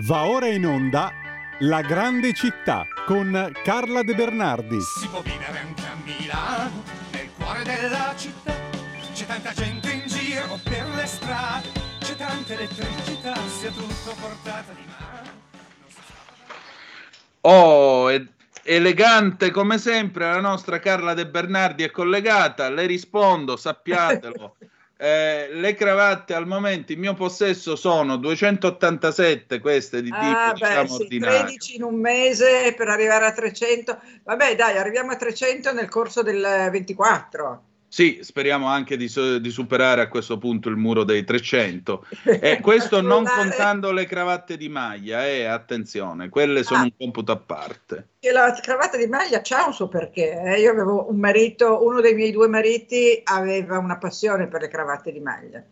Va ora in onda La grande città con Carla De Bernardi. Si può vivere anche a Milano, nel cuore della città. C'è tanta gente in giro per le strade, c'è tanta elettricità, sia tutto portata di mano. Oh, e- elegante come sempre, la nostra Carla De Bernardi è collegata. Le rispondo, sappiatelo. Eh, le cravatte al momento in mio possesso sono 287 queste di tipo Ah, beh, diciamo sì, ordinario. 13 in un mese per arrivare a 300. Vabbè, dai, arriviamo a 300 nel corso del 24. Sì, speriamo anche di, di superare a questo punto il muro dei 300. E questo non contando le cravatte di maglia, eh, attenzione, quelle sono Ah. un computo a parte. che la cravatta di maglia c'ha un suo perché. eh. Io avevo un marito, uno dei miei due mariti aveva una passione per le cravatte di maglia.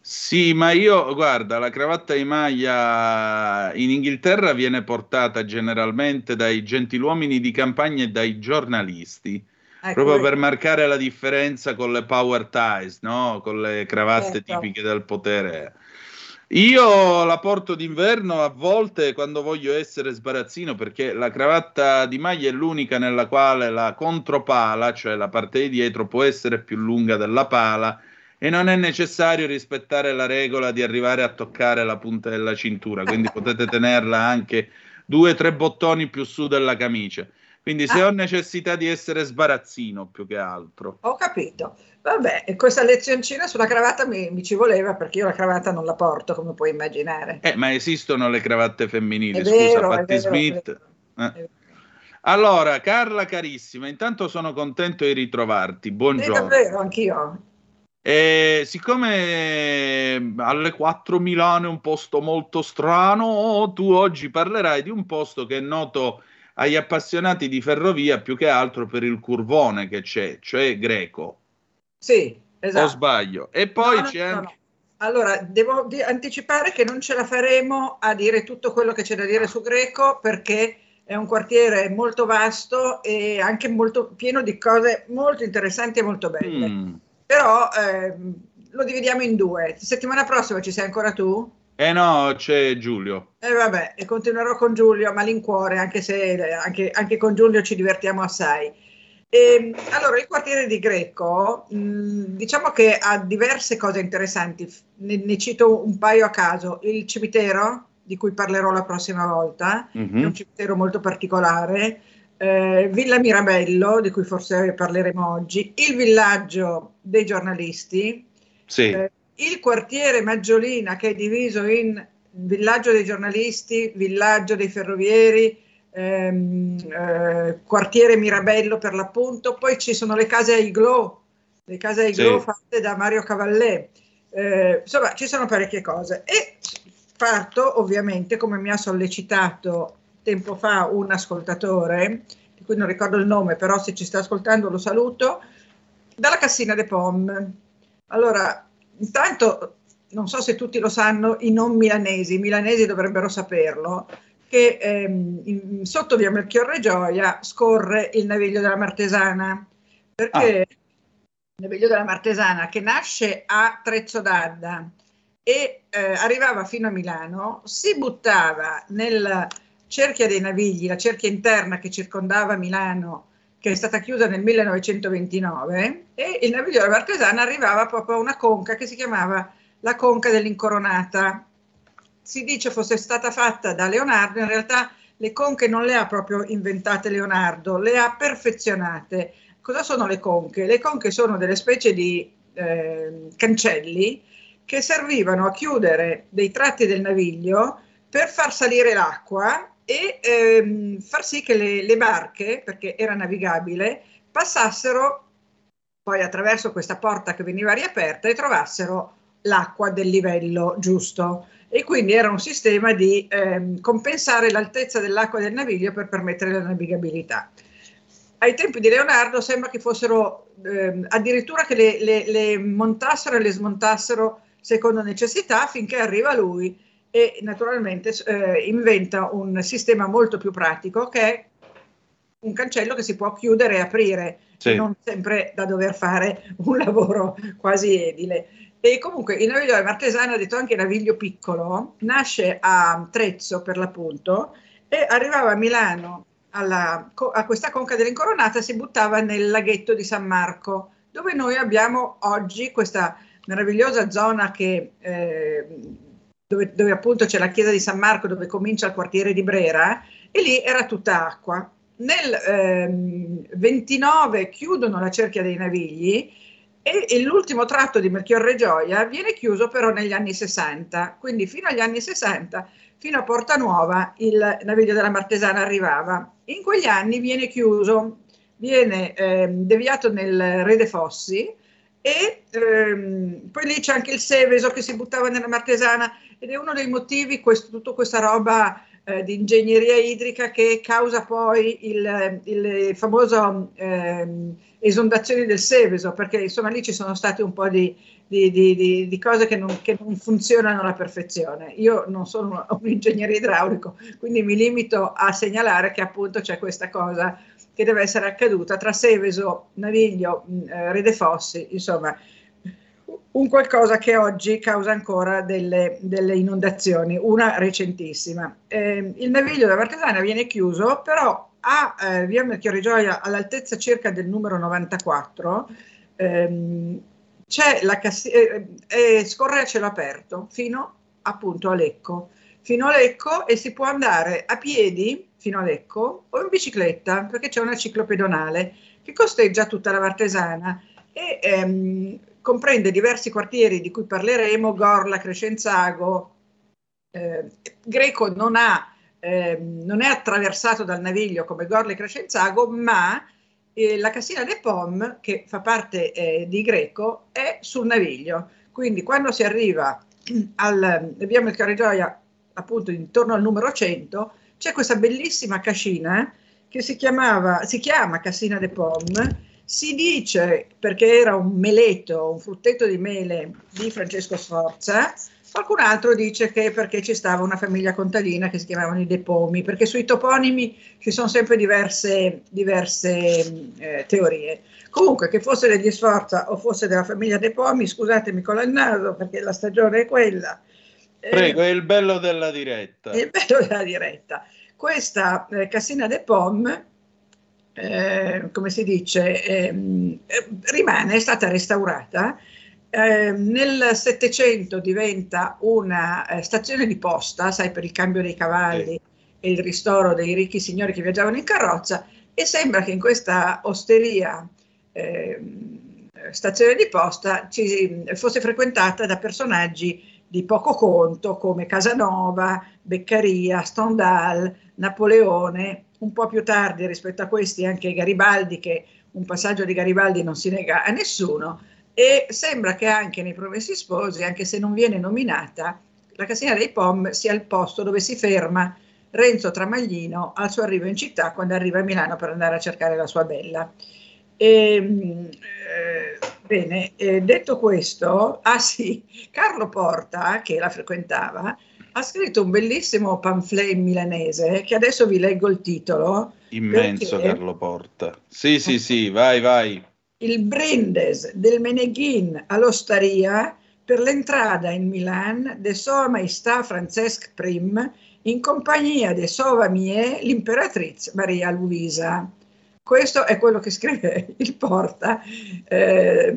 Sì, ma io, guarda, la cravatta di maglia in Inghilterra viene portata generalmente dai gentiluomini di campagna e dai giornalisti, Ecco, proprio per marcare la differenza con le power ties, no? Con le cravatte Certo. tipiche del potere. Io la porto d'inverno a volte quando voglio essere sbarazzino, perché la cravatta di maglia è l'unica nella quale la contropala, cioè la parte di dietro, può essere più lunga della pala e non è necessario rispettare la regola di arrivare a toccare la punta della cintura, quindi potete tenerla anche due o tre bottoni più su della camicia. Quindi se Ah. ho necessità di essere sbarazzino più che altro. Ho capito. Vabbè, questa lezioncina sulla cravatta mi, mi ci voleva perché io la cravatta non la porto, come puoi immaginare. Eh, ma esistono le cravatte femminili, È scusa, vero, è Patti vero, è Smith. Eh. È. Allora, Carla carissima, intanto sono contento di ritrovarti. Buongiorno. davvero, anch'io. E siccome alle 4 Milano è un posto molto strano, tu oggi parlerai di un posto che è noto agli appassionati di ferrovia più che altro per il curvone che c'è, cioè Greco. Sì, O esatto. sbaglio? E poi No, no, c'è no, anche... Allora, devo di- anticipare che non ce la faremo a dire tutto quello che c'è da dire su Greco perché è un quartiere molto vasto e anche molto pieno di cose molto interessanti e molto belle. Mm. Però ehm, lo dividiamo in due. Settimana prossima ci sei ancora tu? Eh no, c'è Giulio. E vabbè, e continuerò con Giulio a malincuore, anche se eh, anche, anche con Giulio ci divertiamo assai. E, allora, il quartiere di Greco, mh, diciamo che ha diverse cose interessanti, ne, ne cito un paio a caso. Il cimitero, di cui parlerò la prossima volta, è Mhm. un cimitero molto particolare. eh, Villa Mirabello, di cui forse parleremo oggi, il villaggio dei giornalisti, Sì. eh, il quartiere Maggiolina che è diviso in villaggio dei giornalisti, villaggio dei ferrovieri, ehm, eh, quartiere Mirabello per l'appunto, poi ci sono le case a iglo, le case a iglo Sì. fatte da Mario Cavallè, Eh, insomma ci sono parecchie cose e parto ovviamente come mi ha sollecitato tempo fa un ascoltatore, di cui non ricordo il nome, però se ci sta ascoltando lo saluto, dalla Cassina de Pom. Allora, intanto, non so se tutti lo sanno, i non milanesi, i milanesi dovrebbero saperlo, che ehm, in- sotto via Melchiorre Gioia scorre il Naviglio della Martesana, perché? Il Naviglio della Martesana che nasce a Trezzo d'Adda e eh, arrivava fino a Milano, si buttava nella cerchia dei Navigli, la cerchia interna che circondava Milano, che è stata chiusa nel 1929, e il Naviglio della Martesana arrivava proprio a una conca che si chiamava la conca dell'Incoronata. Si dice fosse stata fatta da Leonardo, in realtà le conche non le ha proprio inventate Leonardo, le ha perfezionate. Cosa sono le conche? Le conche sono delle specie di eh, cancelli che servivano a chiudere dei tratti del naviglio per far salire l'acqua e ehm, far sì che le, le barche, perché era navigabile, passassero poi attraverso questa porta che veniva riaperta e trovassero l'acqua del livello giusto. E quindi era un sistema di ehm, compensare l'altezza dell'acqua del naviglio per permettere la navigabilità. Ai tempi di Leonardo sembra che fossero ehm, addirittura che le, le- le montassero e le smontassero secondo necessità finché arriva lui e naturalmente eh, inventa un sistema molto più pratico che è un cancello che si può chiudere e aprire, Sì. non sempre da dover fare un lavoro quasi edile. E comunque il naviglio della Martesana, detto anche naviglio piccolo, nasce a Trezzo per l'appunto e arrivava a Milano alla, a questa conca dell'Incoronata si buttava nel laghetto di San Marco, dove noi abbiamo oggi questa meravigliosa zona che, eh, dove, dove, appunto c'è la chiesa di San Marco, dove comincia il quartiere di Brera, e lì era tutta acqua. Nel eh, 29 chiudono la cerchia dei navigli e l'ultimo tratto di Melchiorre Gioia viene chiuso però negli anni 60, quindi fino agli anni 60, fino a Porta Nuova, il naviglio della Martesana arrivava. In quegli anni viene chiuso, viene eh, deviato nel Re de Fossi e ehm, poi lì c'è anche il Seveso che si buttava nella Martesana ed è uno dei motivi, questo, tutta questa roba eh, di ingegneria idrica che causa poi il, il famoso eh, esondazioni del Seveso, perché insomma lì ci sono state un po' di, di, di, di cose che non, che non, funzionano alla perfezione. Io non sono un ingegnere idraulico, quindi mi limito a segnalare che appunto c'è questa cosa che deve essere accaduta tra Seveso, Naviglio, eh, Rede Fossi, insomma un qualcosa che oggi causa ancora delle, delle inondazioni, una recentissima. Eh, il naviglio della Martesana viene chiuso, però a eh, via Melchiorre Gioia, all'altezza circa del numero 94, ehm, c'è la cassi- eh, eh, scorre a cielo aperto fino appunto a Lecco. Fino a Lecco e si può andare a piedi fino a Lecco o in bicicletta perché c'è una ciclopedonale che costeggia tutta la Martesana e ehm, comprende diversi quartieri di cui parleremo, Gorla, Crescenzago. Eh, Greco non, ha, eh, non, è attraversato dal naviglio come Gorla e Crescenzago, ma eh, la Cassina de Pom, che fa parte eh, di Greco, è sul naviglio. Quindi quando si arriva al via Melchiorre appunto intorno al numero 100, c'è questa bellissima cascina che si, chiamava, si chiama Cassina de Pom si dice, perché era un meleto, un frutteto di mele di Francesco Sforza, qualcun altro dice che perché ci stava una famiglia contadina che si chiamavano i Depomi, perché sui toponimi ci sono sempre diverse, diverse eh, teorie. Comunque, che fosse degli Sforza o fosse della famiglia Depomi, scusatemi con il naso perché la stagione è quella. Prego, eh, è il bello della diretta. È il bello della diretta. Questa eh, Cassina de Pom eh, come si dice, ehm, eh, rimane, è stata restaurata. Eh, nel Settecento diventa una eh, stazione di posta, sai, per il cambio dei cavalli e il ristoro dei ricchi signori che viaggiavano in carrozza e sembra che in questa osteria ehm, stazione di posta ci, fosse frequentata da personaggi di poco conto come Casanova, Beccaria, Stendhal, Napoleone un po' più tardi rispetto a questi anche Garibaldi, che un passaggio di Garibaldi non si nega a nessuno, e sembra che anche nei Promessi Sposi, anche se non viene nominata, la Cassina dei Pom sia il posto dove si ferma Renzo Tramaglino al suo arrivo in città quando arriva a Milano per andare a cercare la sua bella. E, ehm, eh, bene, eh, detto questo, ah sì, Carlo Porta, che la frequentava, ha scritto un bellissimo pamphlet in milanese che adesso vi leggo il titolo. Immenso perché... Carlo Porta. Sì, sì, sì, vai, vai. Il brindes del Meneghin all'osteria per l'entrata in Milan de Sua Maestà Francesc Prim in compagnia di Sova Mie, l'imperatrice Maria Luisa. Questo è quello che scrive il Porta. Eh,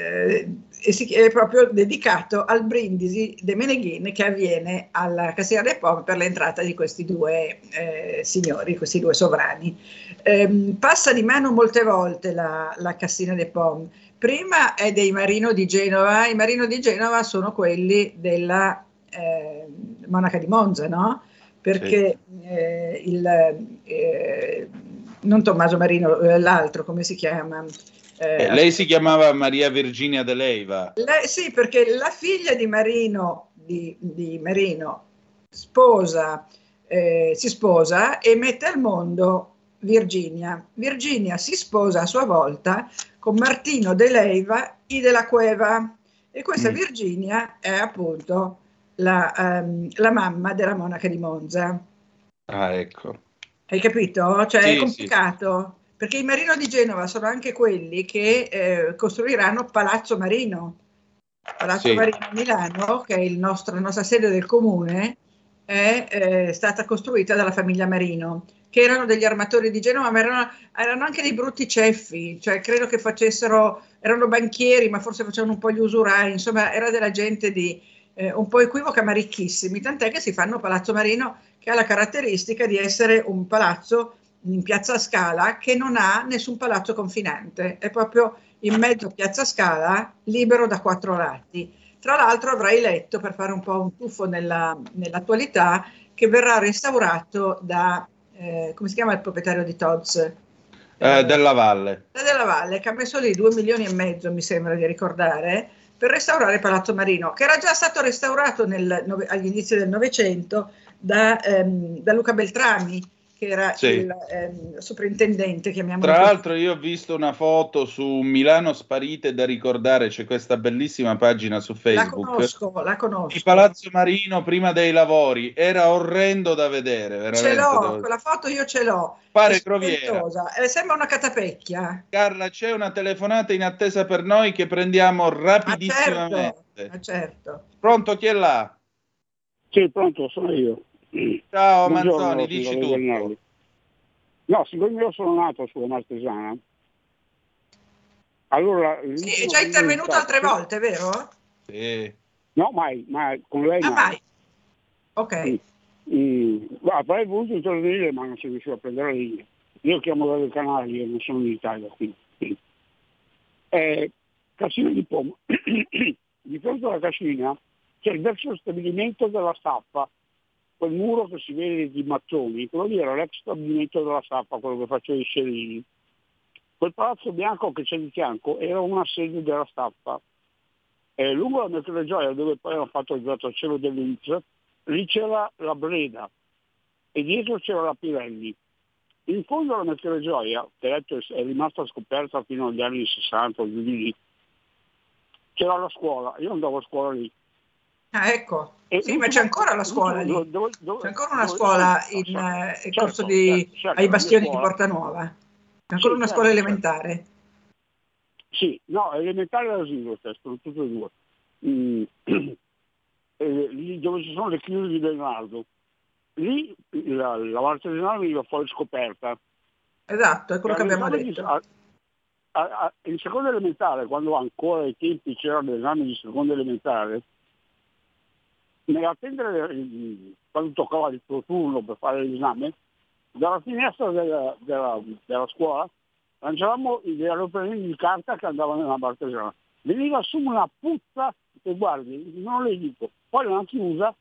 eh, e si, è proprio dedicato al brindisi de Meneghin che avviene alla Cassiera dei Pom per l'entrata di questi due eh, signori, questi due sovrani. Eh, passa di mano molte volte la, la Cassina dei Pom. Prima è dei Marino di Genova, i Marino di Genova sono quelli della eh, Monaca di Monza, no? Perché sì. Eh, il, eh, non Tommaso Marino, eh, l'altro, come si chiama? Eh, eh, lei si chiamava Maria Virginia de Leiva. Lei, sì, perché la figlia di Marino, di, di Marino sposa, eh, si sposa e mette al mondo Virginia. Virginia si sposa a sua volta con Martino de Leiva e della Cueva e questa mm. Virginia è appunto la, um, la, mamma della monaca di Monza. Ah, ecco. Hai capito? Cioè sì, è complicato. Sì perché i Marino di Genova sono anche quelli che eh, costruiranno Palazzo Marino, Palazzo Sì. Marino a Milano, che è il nostro, la nostra sede del comune, è eh, stata costruita dalla famiglia Marino, che erano degli armatori di Genova, ma erano, erano anche dei brutti ceffi, cioè credo che facessero, erano banchieri, ma forse facevano un po' gli usurai, insomma era della gente di eh, un po' equivoca ma ricchissimi, tant'è che si fanno Palazzo Marino che ha la caratteristica di essere un palazzo in piazza Scala che non ha nessun palazzo confinante, è proprio in mezzo a piazza Scala, libero da quattro lati. Tra l'altro avrai letto, per fare un po' un tuffo nella, nell'attualità, che verrà restaurato da, eh, come si chiama il proprietario di Tod's? Eh, della Valle. Da Della Valle, che ha messo lì due milioni e mezzo, mi sembra di ricordare, per restaurare Palazzo Marino, che era già stato restaurato nel agli inizi del Novecento da, ehm, da Luca Beltrami, che era Sì. il ehm, soprintendente, chiamiamolo Tra così. l'altro io ho visto una foto su Milano Sparite da ricordare, c'è questa bellissima pagina su La Facebook. conosco, la conosco. Di Palazzo Marino prima dei lavori, era orrendo da vedere, veramente. Ce l'ho, quella foto io ce l'ho. Pare spaventosa. Eh, sembra una catapecchia. Carla, c'è una telefonata in attesa per noi che prendiamo Ma certo, rapidissimamente. ma certo. Pronto, chi è là? Sì, pronto, sono io. Ciao Buongiorno, Manzoni, dici tutto. No, siccome io sono nato sulla Martesana, allora... Sì, è già intervenuto altre volte, vero? Sì. No, mai, mai, con lei Ah, mai. mai. Ok. Sì. Mm, avrei voluto intervenire, ma non si riusciva a prendere la linea. Io chiamo dalle Canarie, non sono in Italia, quindi. sì. Eh, Cascina di Pomo. di fronte alla cascina c'è il vecchio stabilimento della Staffa, quel muro che si vede di mattoni, quello lì era l'ex stabilimento della Staffa, quello che faceva i scerini. Quel palazzo bianco che c'è di fianco era una sede della Staffa. Eh, lungo la Mercure Gioia, dove poi hanno fatto il grattacielo dell'Inps, lì c'era la Breda e dietro c'era la Pirelli. In fondo alla Mercure Gioia, che è rimasta scoperta fino agli anni 60 o giù di lì, c'era la scuola, io andavo a scuola lì. Ah, ecco. E Sì, ma c'è ancora la scuola lì. dove- dove- C'è ancora una scuola certo, in eh, il certo, corso di, certo, certo, ai bastioni di. Porta Nuova. C'è ancora Sì, una certo, scuola certo. elementare. Sì, no, elementare e asilo, sono tutte e due. Mm. Eh, lì dove ci sono le chiuse di Bernardo. Lì la, la Martesana veniva fuori scoperta. Esatto, è quello che abbiamo di- detto. a- a- a- in seconda elementare, quando ancora ai tempi c'erano l'esame di seconda elementare, nell'attendere eh, quando toccava il tuo turno per fare l'esame, dalla finestra della, della- della scuola lanciavamo gli aeroplanini di carta che andavano nella Martesana. Veniva su una puzza che guardi, non le dico, poi l'hanno chiusa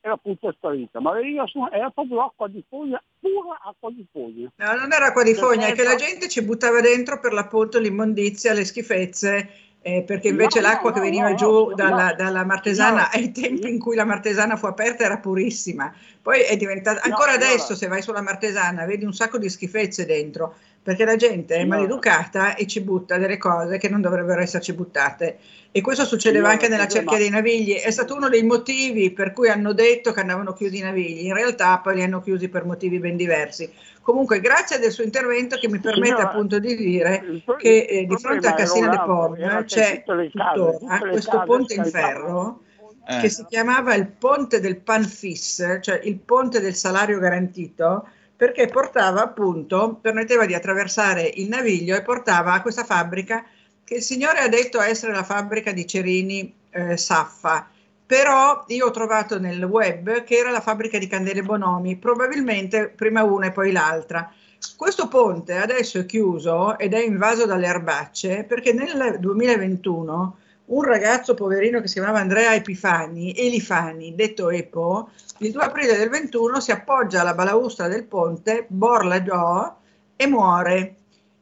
e la puzza è sparita, ma veniva su, era proprio acqua di foglia, pura acqua di foglia. No, non era acqua di fogna, è che la forza. gente ci buttava dentro per l'appunto l'immondizia, le schifezze, eh, perché invece No, no, l'acqua che no, veniva no, giù dalla, dalla Martesana ai tempi in cui la Martesana fu aperta era purissima. Poi è diventata, ancora adesso se vai sulla Martesana vedi un sacco di schifezze dentro, perché la gente è maleducata e ci butta delle cose che non dovrebbero esserci buttate. E questo succedeva anche nella cerchia dei Navigli, è stato uno dei motivi per cui hanno detto che andavano chiusi i Navigli, in realtà poi li hanno chiusi per motivi ben diversi. Comunque, grazie del suo intervento che mi permette appunto di dire che eh, di fronte a Cassina de che c'è case, tuttora questo ponte in ferro Eh. che si chiamava il ponte del Panfis, cioè il ponte del salario garantito, perché portava appunto, permetteva di attraversare il naviglio e portava a questa fabbrica che il signore ha detto essere la fabbrica di Cerini eh, Saffa. Però io ho trovato nel web che era la fabbrica di candele Bonomi, probabilmente prima una e poi l'altra. Questo ponte adesso è chiuso ed è invaso dalle erbacce perché nel 2021 un ragazzo poverino che si chiamava Andrea Epifani, Elifani, detto Epo, il 2 aprile del 21 si appoggia alla balaustra del ponte, borla giò e muore.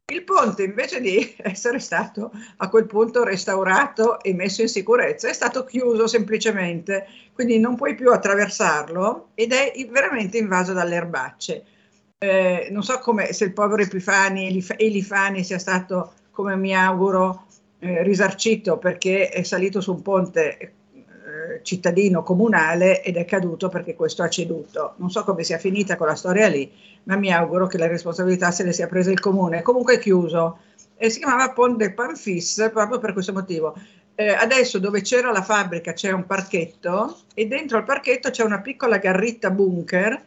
Il ponte invece di essere stato a quel punto restaurato e messo in sicurezza è stato chiuso semplicemente, quindi non puoi più attraversarlo ed è veramente invaso dalle erbacce. Eh, non so come se il povero Epifani, Elif- Elifani sia stato, come mi auguro, eh, risarcito perché è salito su un ponte eh, cittadino comunale ed è caduto perché questo ha ceduto. Non so come sia finita con la storia lì, ma mi auguro che la responsabilità se le sia presa il comune. Comunque è chiuso e si chiamava Ponte Panfis proprio per questo motivo. eh, adesso dove c'era la fabbrica c'è un parchetto e dentro al parchetto c'è una piccola garritta bunker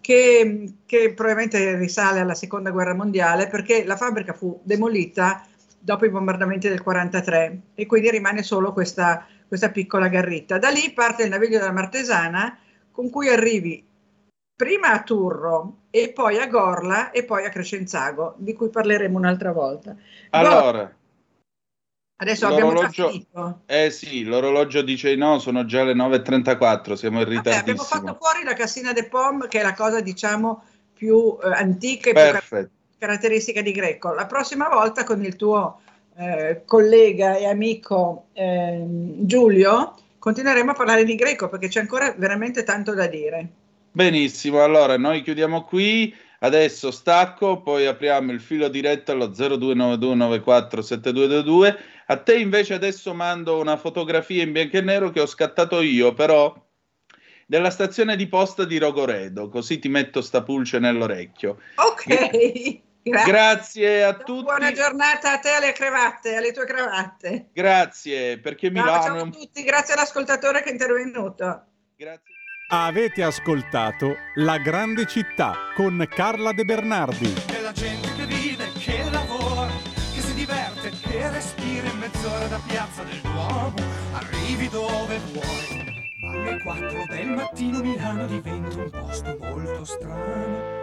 che, che probabilmente risale alla seconda guerra mondiale perché la fabbrica fu demolita dopo i bombardamenti del 43 e quindi rimane solo questa, questa piccola garritta. Da lì parte il naviglio della Martesana con cui arrivi prima a Turro e poi a Gorla e poi a Crescenzago, di cui parleremo un'altra volta. Allora, adesso abbiamo già finito. eh sì, l'orologio dice no, sono già le 9.34, siamo in Vabbè, abbiamo fatto fuori la Cassina de Pom, che è la cosa diciamo più eh, antica e più Perfetto. Caratteristica di Greco. La prossima volta con il tuo eh, collega e amico ehm, Giulio continueremo a parlare di Greco perché c'è ancora veramente tanto da dire. Benissimo, allora noi chiudiamo qui, adesso stacco, poi apriamo il filo diretto allo 0292947222. A te invece adesso mando una fotografia in bianco e nero che ho scattato io, però della stazione di posta di Rogoredo, così ti metto sta pulce nell'orecchio. Ok, grazie. Grazie a tutti. Buona giornata a te, alle cravatte, alle tue cravatte. Grazie, perché Milano è ciao a tutti, grazie all'ascoltatore che è intervenuto. Grazie. Avete ascoltato La grande città con Carla De Bernardi. Della gente che vive, che lavora, che si diverte, che respira in mezz'ora da piazza del Duomo, arrivi dove vuoi. Ma alle 4 del mattino Milano diventa un posto molto strano.